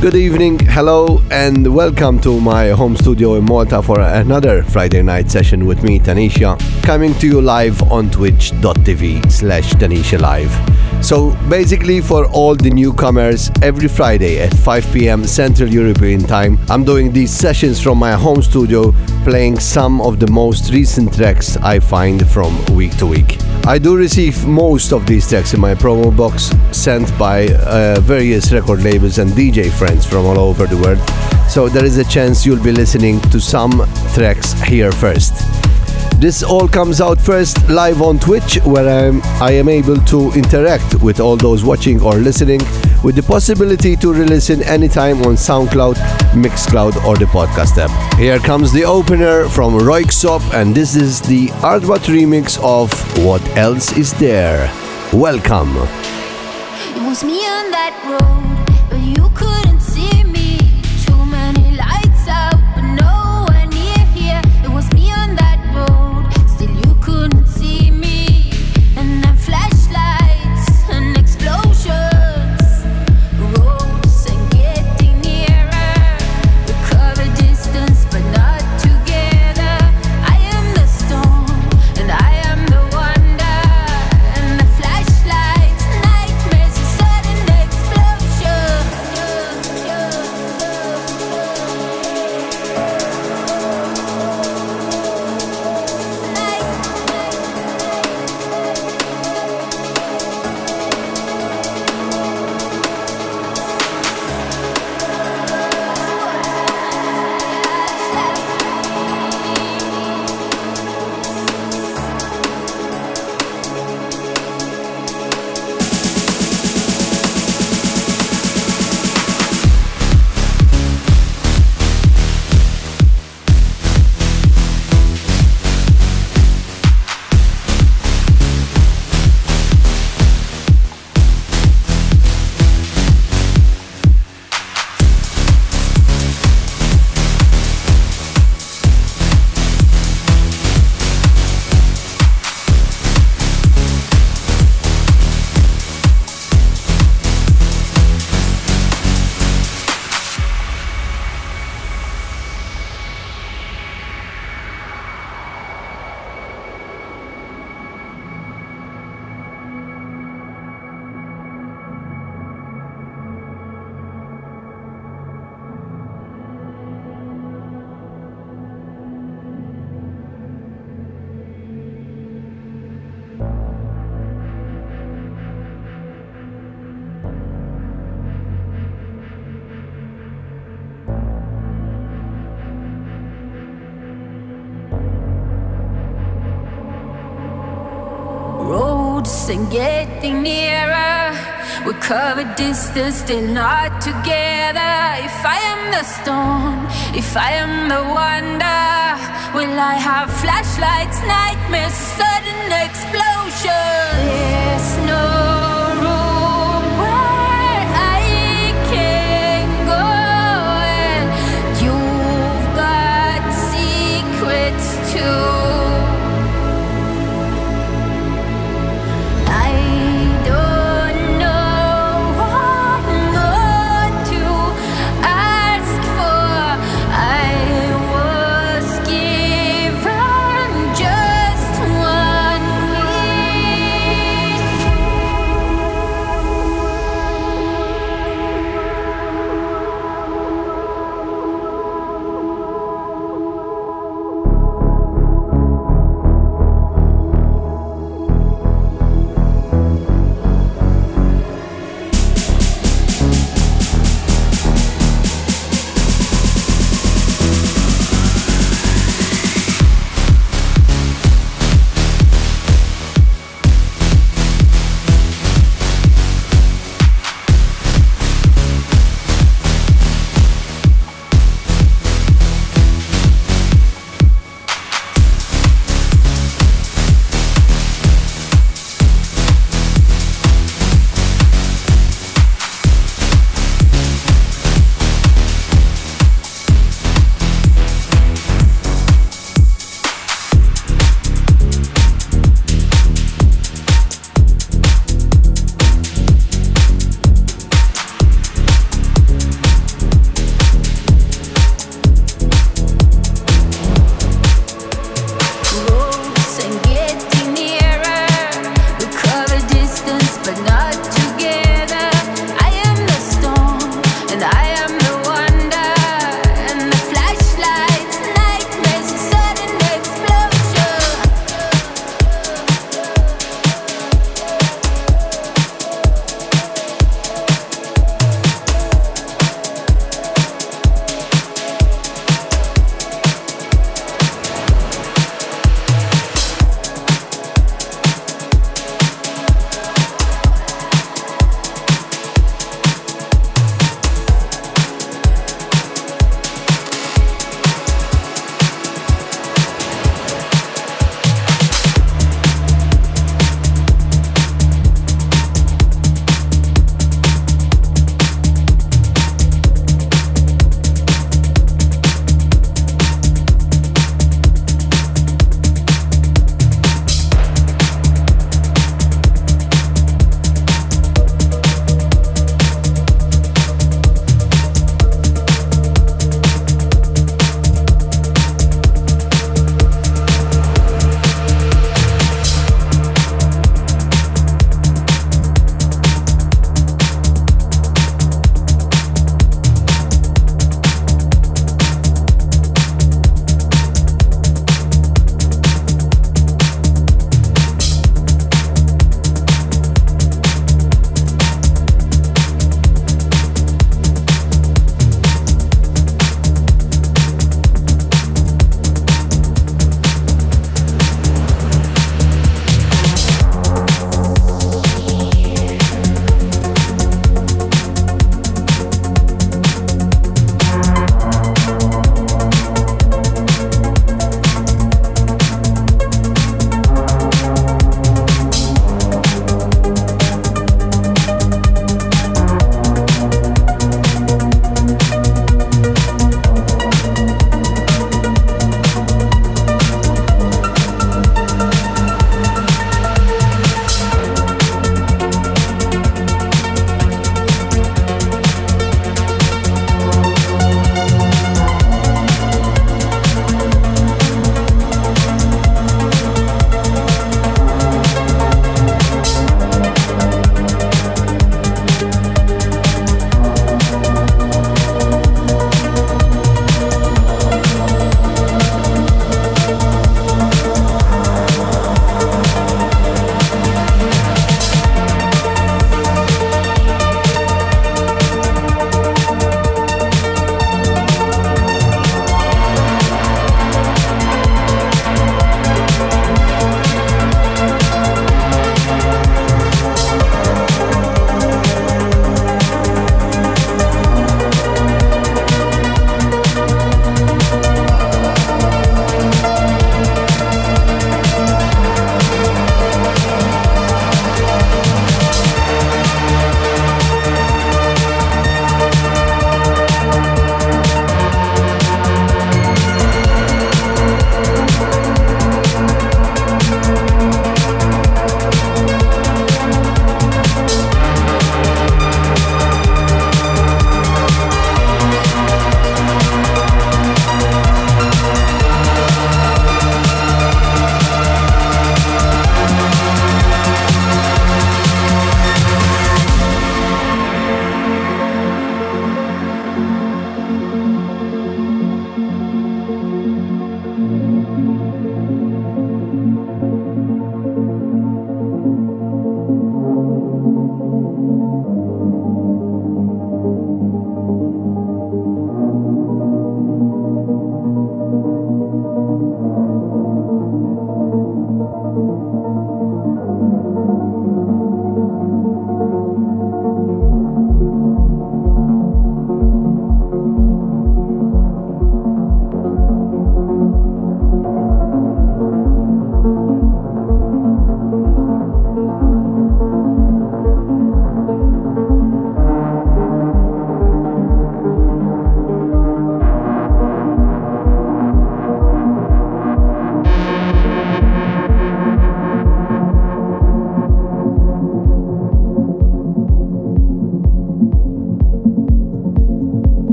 Good evening, hello, and welcome to my home studio in Malta for another Friday night session with me, Tanisha, coming to you live on twitch.tv slash Tanisha Live. So basically, for all the newcomers, every Friday at 5 pm Central European Time, I'm doing these sessions from my home studio, playing some of the most recent tracks I find from week to week. I do receive most of these tracks in my promo box sent by uh, various record labels and DJ friends from all over the world, so there is a chance you'll be listening to some tracks here first. This all comes out first live on Twitch, where I'm, I am able to interact with all those watching or listening, with the possibility to re-listen anytime on SoundCloud, Mixcloud, or the podcast app. Here comes the opener from Röyksopp, and this is the Aardvark remix of What Else Is There. Welcome. It was me on that road, but you couldn't distance, still not together. If I am the storm, if I am the wonder, will I have flashlights, nightmares, sudden explosion? There's no room where I can go, and you've got secrets too.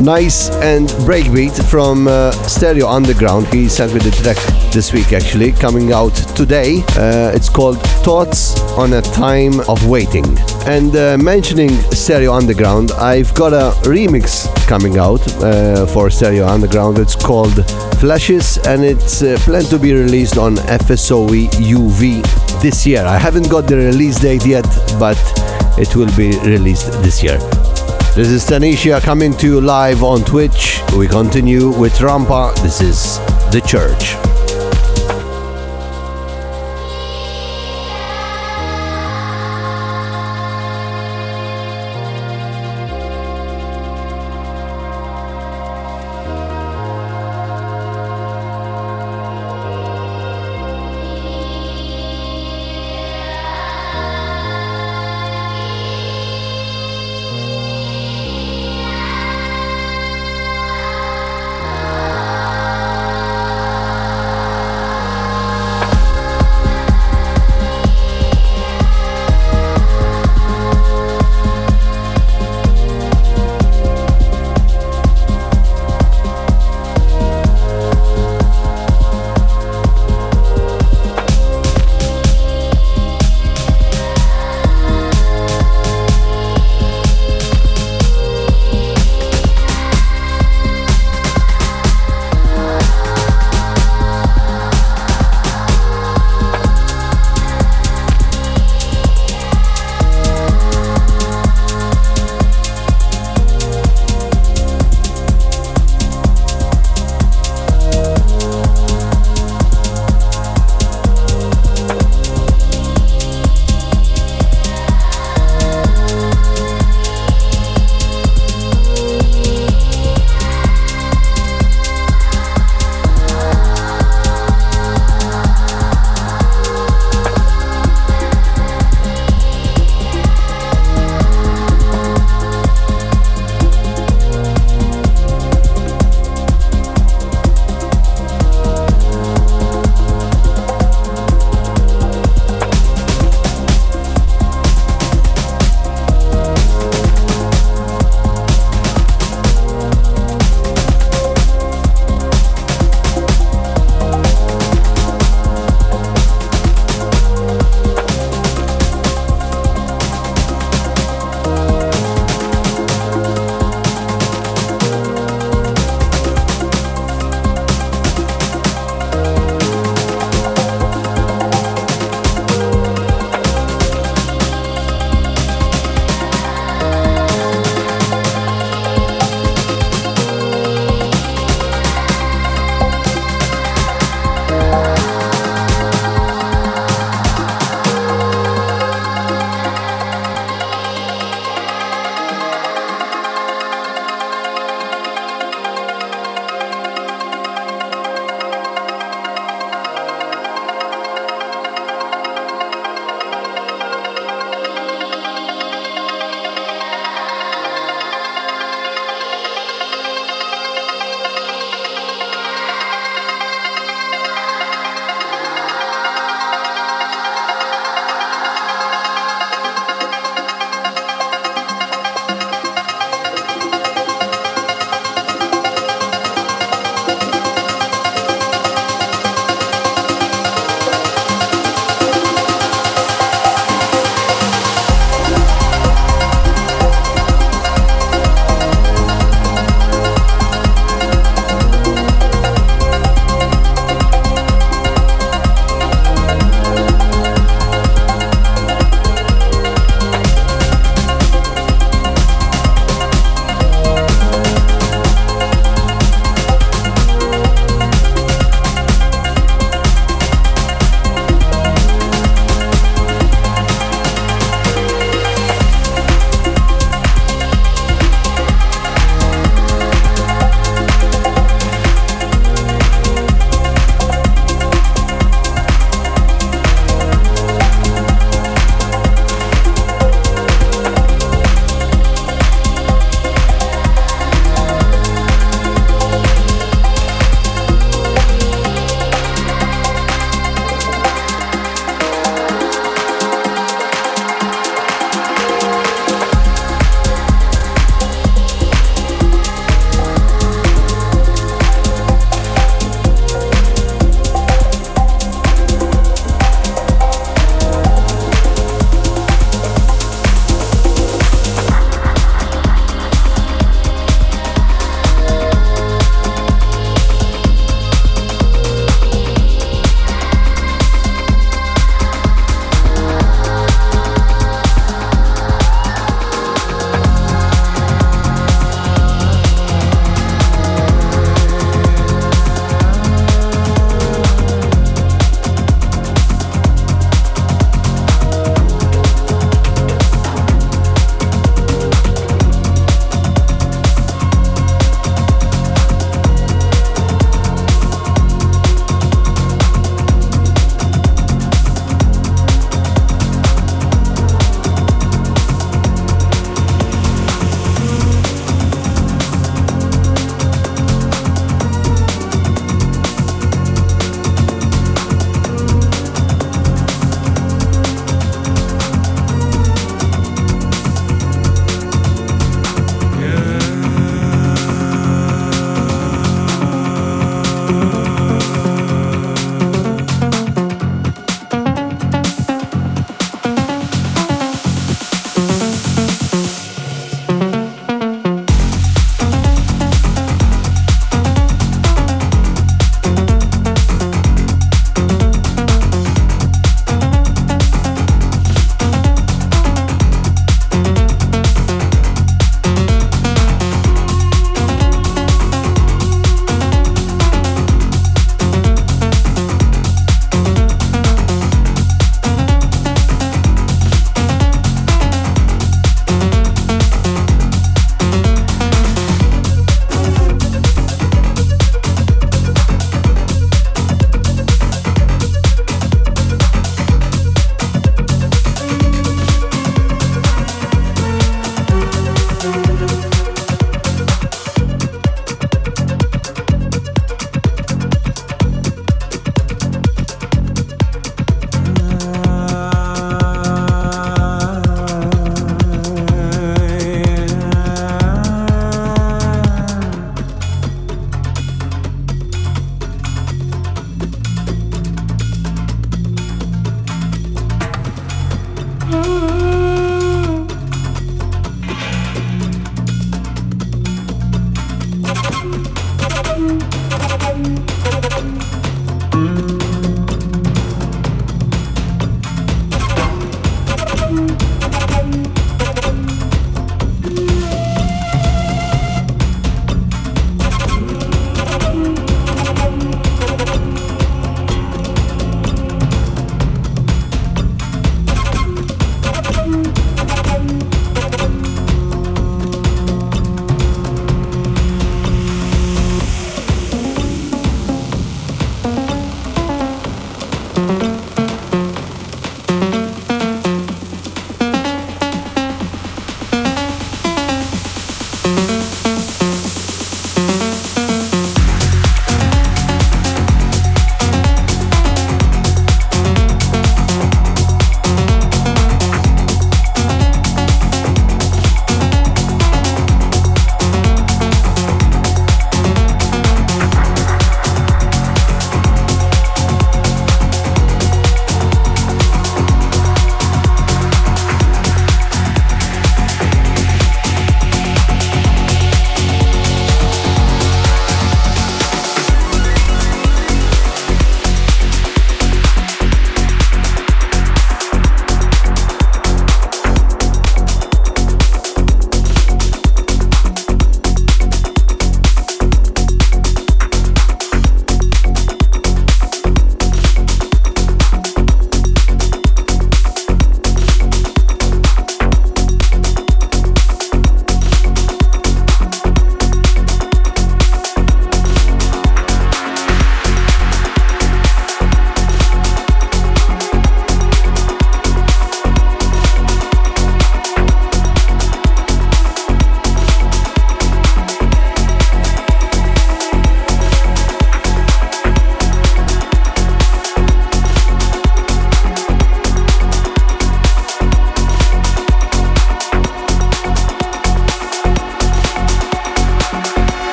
Nice and breakbeat from uh, Stereo Underground. He sent me the track this week actually, coming out today. Uh, it's called Thoughts on a Time of Waiting. And uh, mentioning Stereo Underground, I've got a remix coming out uh, for Stereo Underground. It's called Flashes and it's uh, planned to be released on FSOE UV this year. I haven't got the release date yet, but it will be released this year. This is Tanisha coming to you live on Twitch. We continue with Rampa. This is The Church.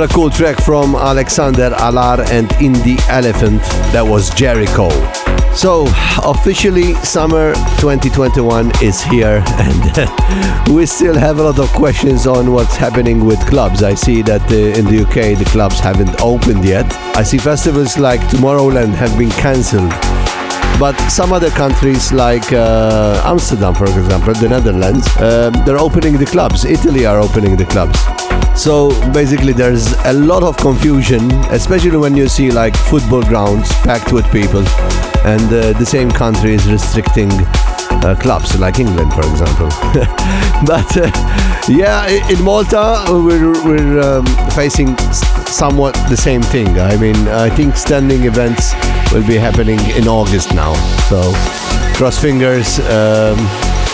What a cool track from Alexander Alar and Indie Elephant. That was Jericho. So, officially, summer 2021 is here, and we still have a lot of questions on what's happening with clubs. I see that uh, in the UK the clubs haven't opened yet. I see festivals like Tomorrowland have been cancelled. But some other countries, like uh, Amsterdam, for example, the Netherlands, um, they're opening the clubs. Italy are opening the clubs. So basically, there's a lot of confusion, especially when you see like football grounds packed with people, and uh, the same country is restricting uh, clubs, like England, for example. but uh, yeah, in Malta, we're, we're um, facing somewhat the same thing. I mean, I think standing events will be happening in August now. So cross fingers, um,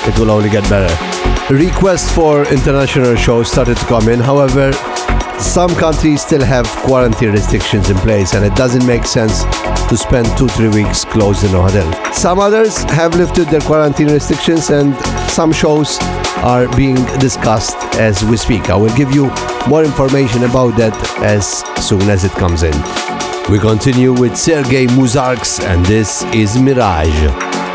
it will only get better requests for international shows started to come in. However, some countries still have quarantine restrictions in place and it doesn't make sense to spend two, three weeks closed in a hotel. Some others have lifted their quarantine restrictions and some shows are being discussed as we speak. I will give you more information about that as soon as it comes in. We continue with Sergei Muzarks and this is Mirage.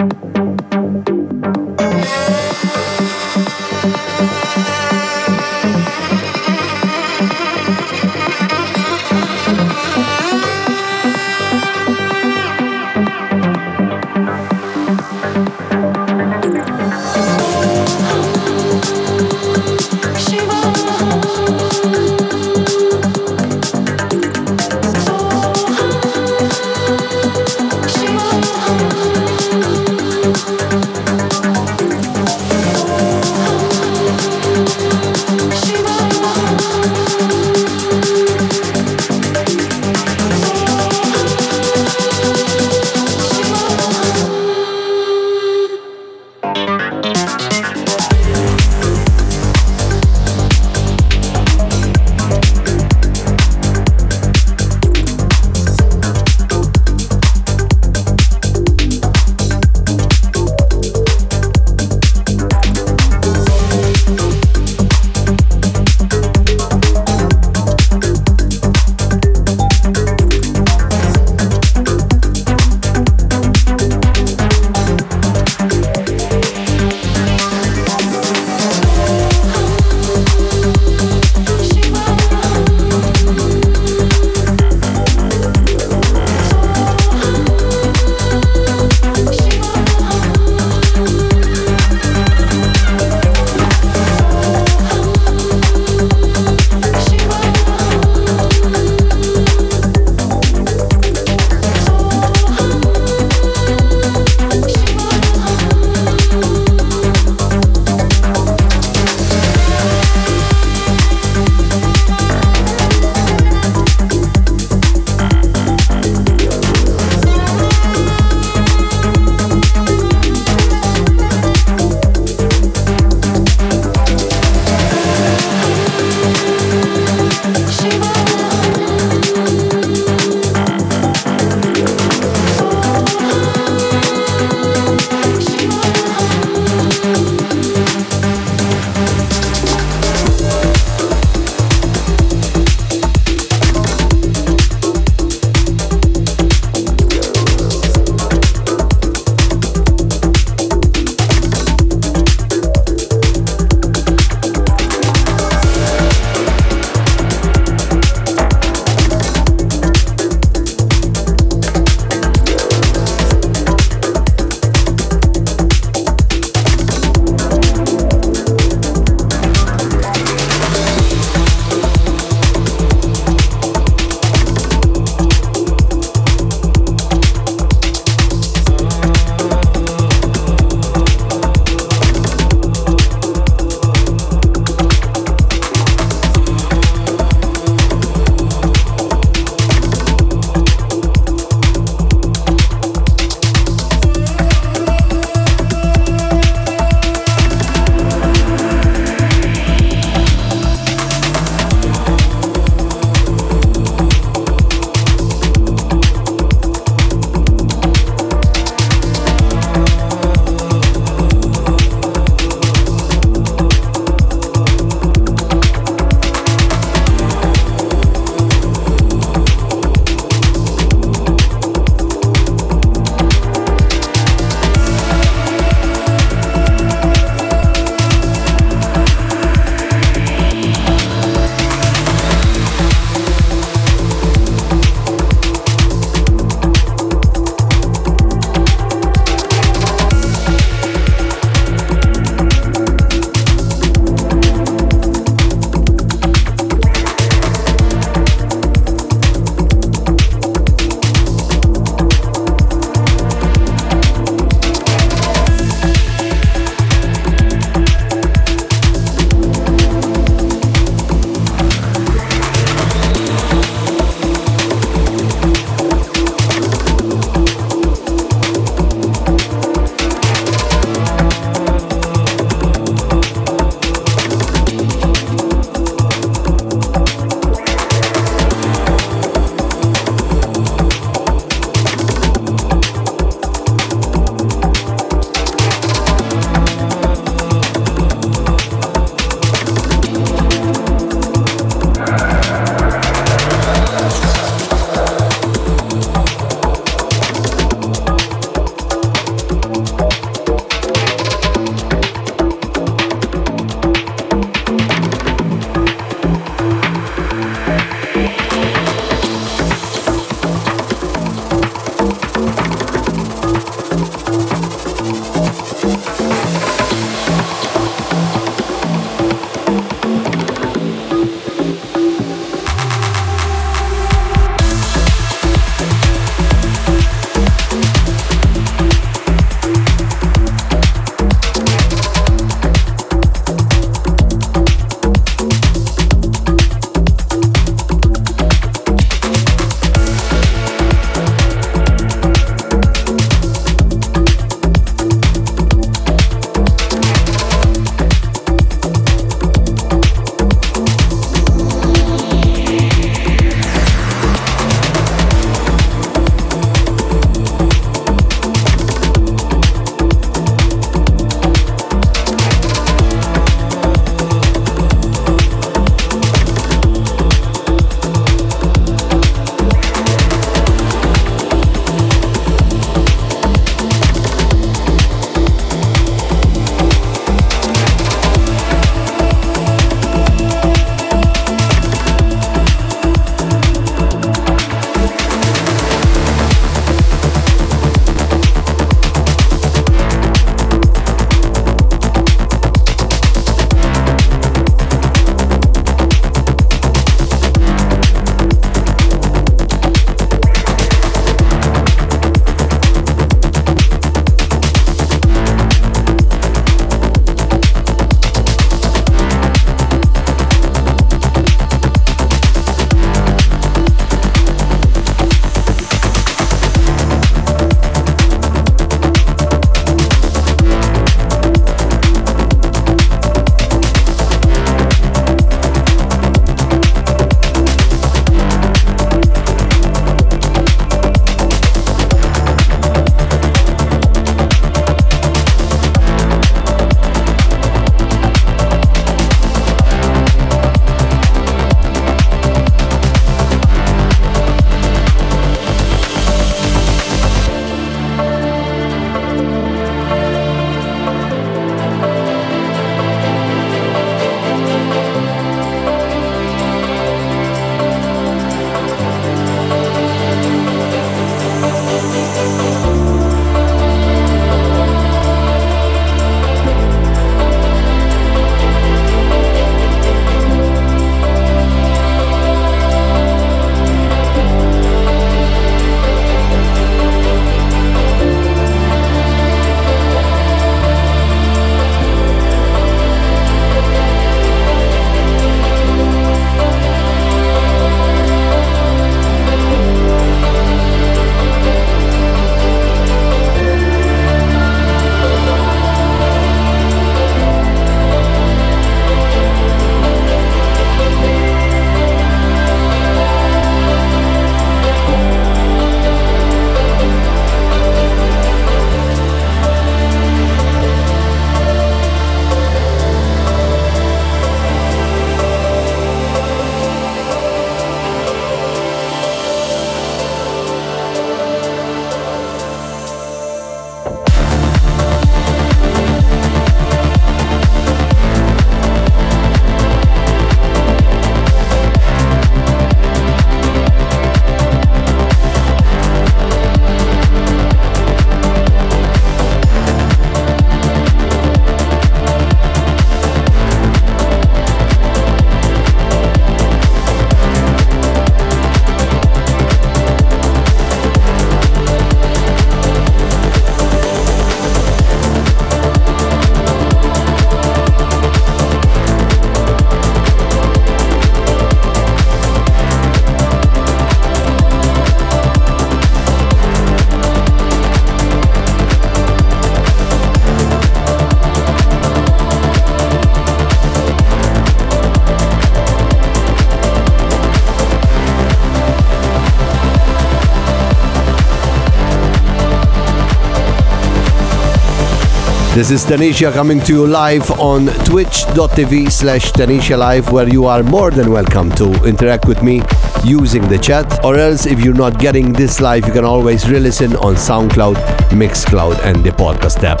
This is Tanisha coming to you live on twitch.tv slash Tanisha Live, where you are more than welcome to interact with me using the chat. Or else, if you're not getting this live, you can always re listen on SoundCloud, Mixcloud, and the podcast app.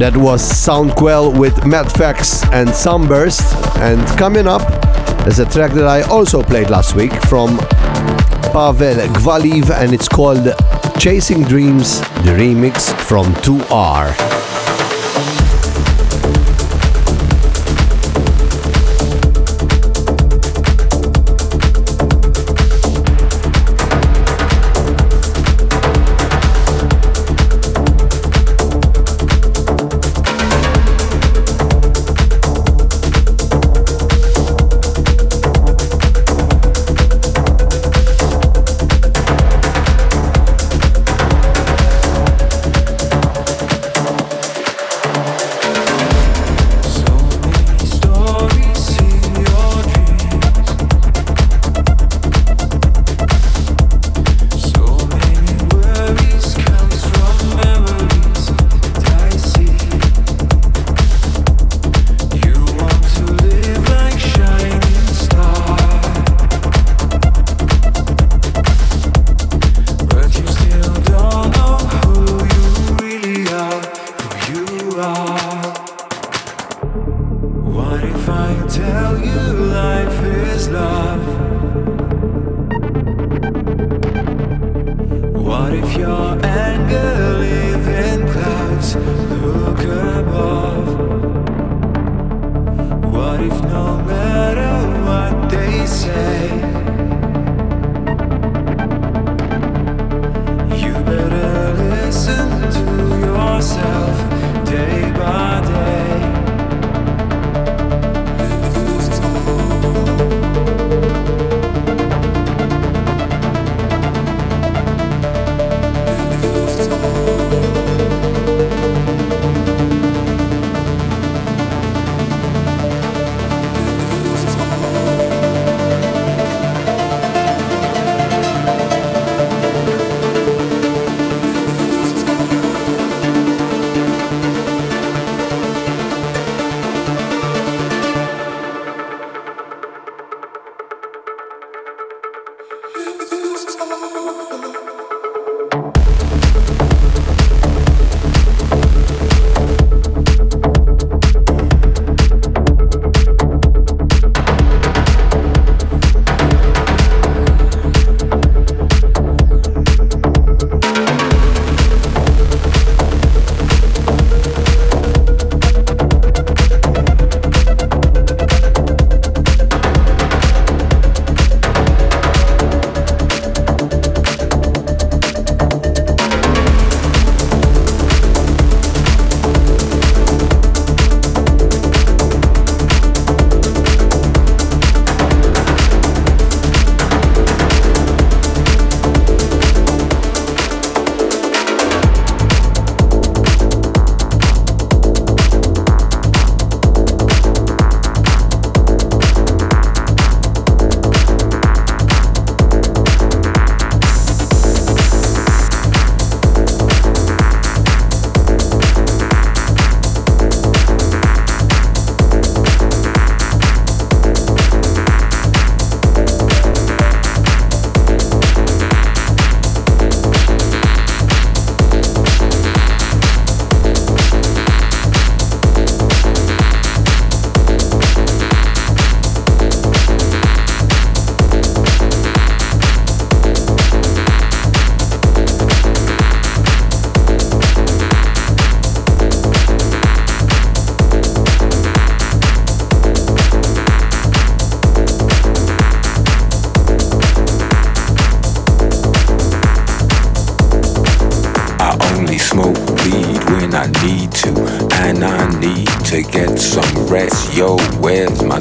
That was Soundquell with Madfax and Sunburst. And coming up is a track that I also played last week from Pavel Khvaleev, and it's called Chasing Dreams, the remix from 2R.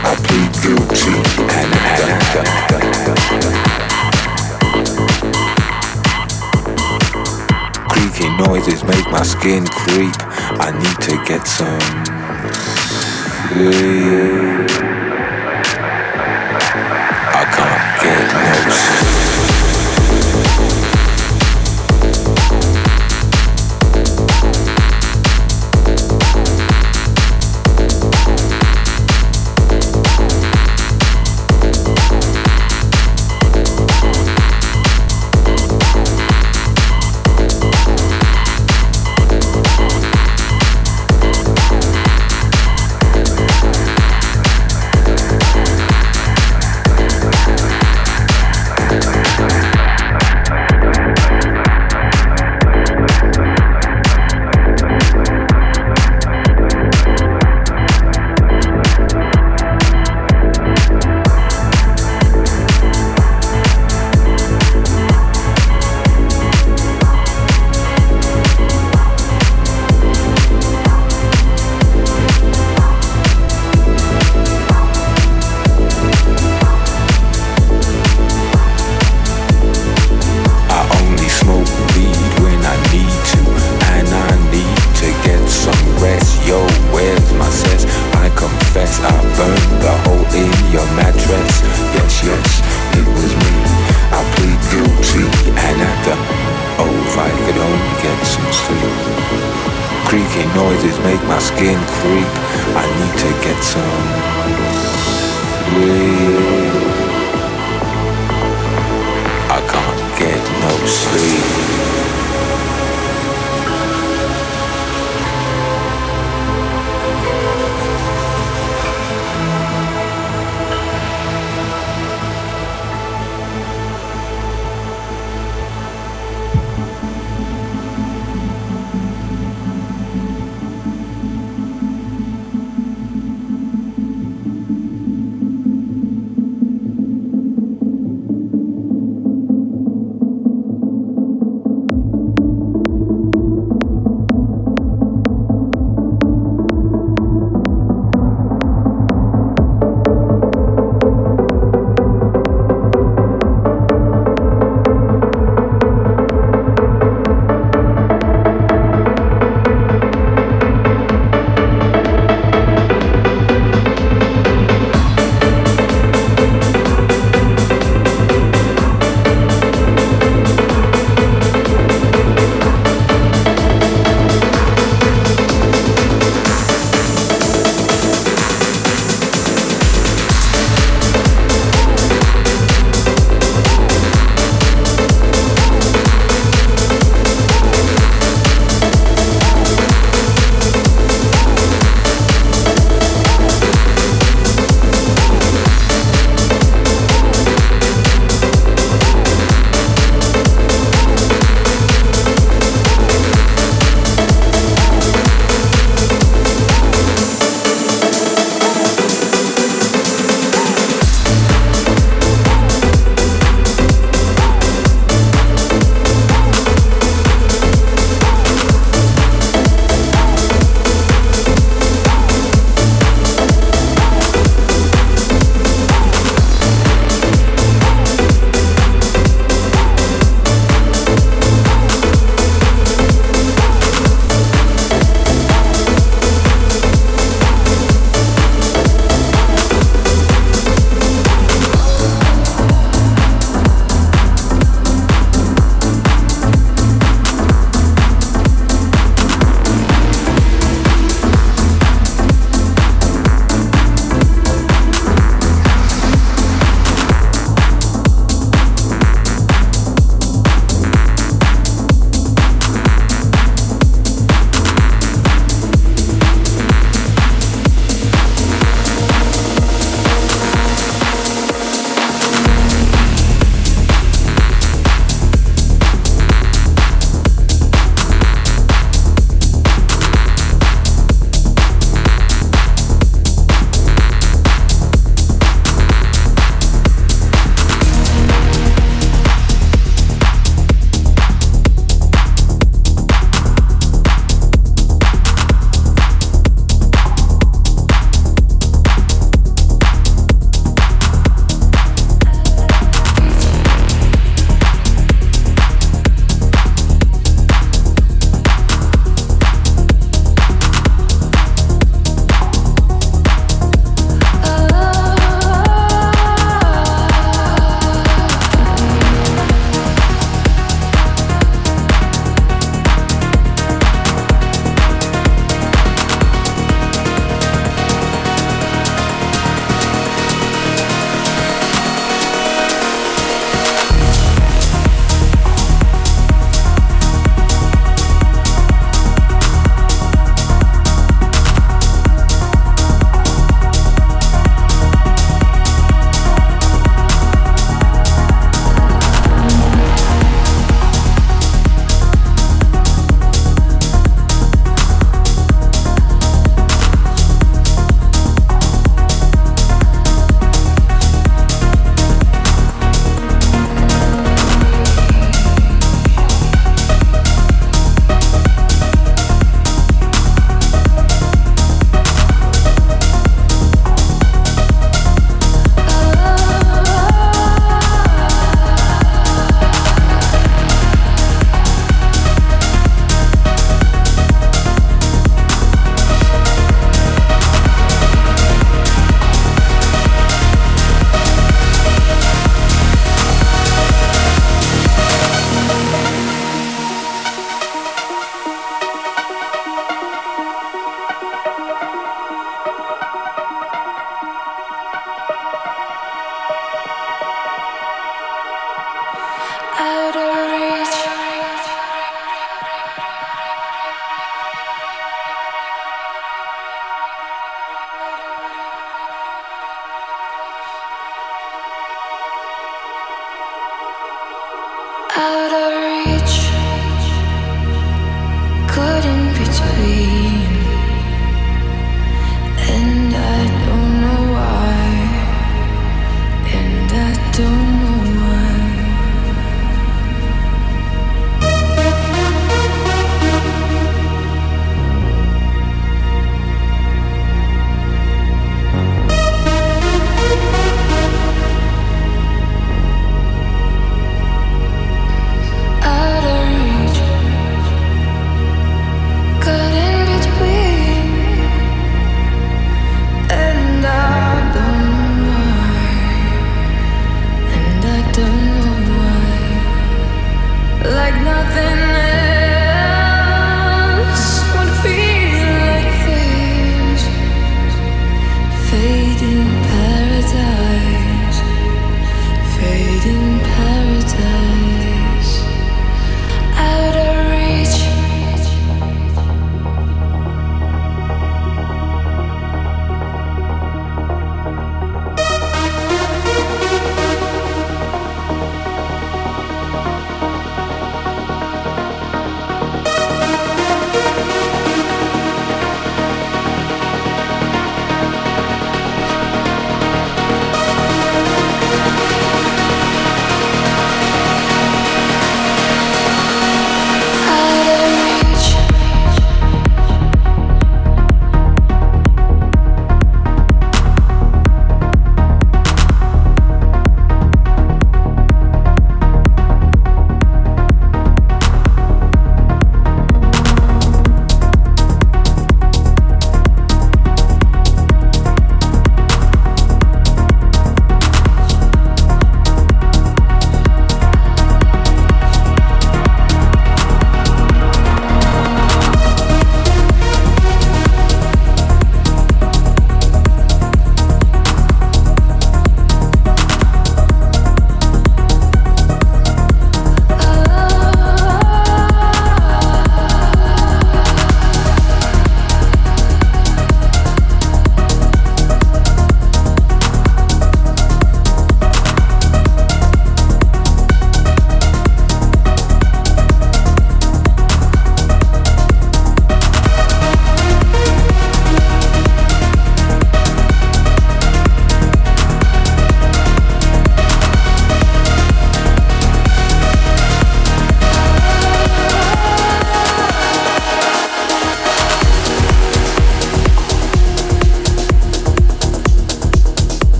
I plead guilty, and I Creaky noises make my skin creep. I need to get some sleep.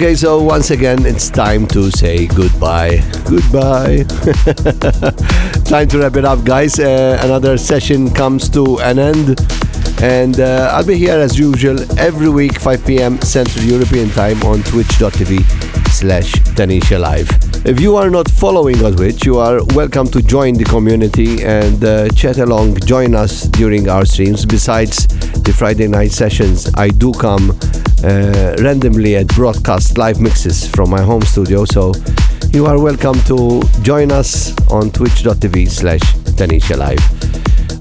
Okay, so once again, it's time to say goodbye. Goodbye. time to wrap it up, guys. Uh, another session comes to an end. And uh, I'll be here as usual every week, 5 p.m. Central European Time on twitch.tv slash Tanisha Live. If you are not following on Twitch, you are welcome to join the community and uh, chat along, join us during our streams. Besides the Friday night sessions, I do come uh, randomly at broadcast live mixes from my home studio. So you are welcome to join us on twitch.tv slash Tanisha Live.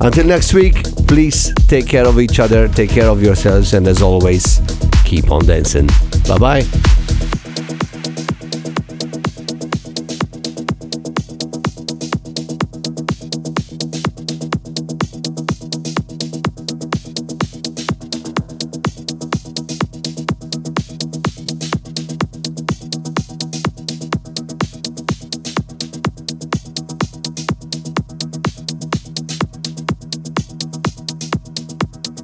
Until next week, please take care of each other, take care of yourselves, and as always, keep on dancing. Bye bye.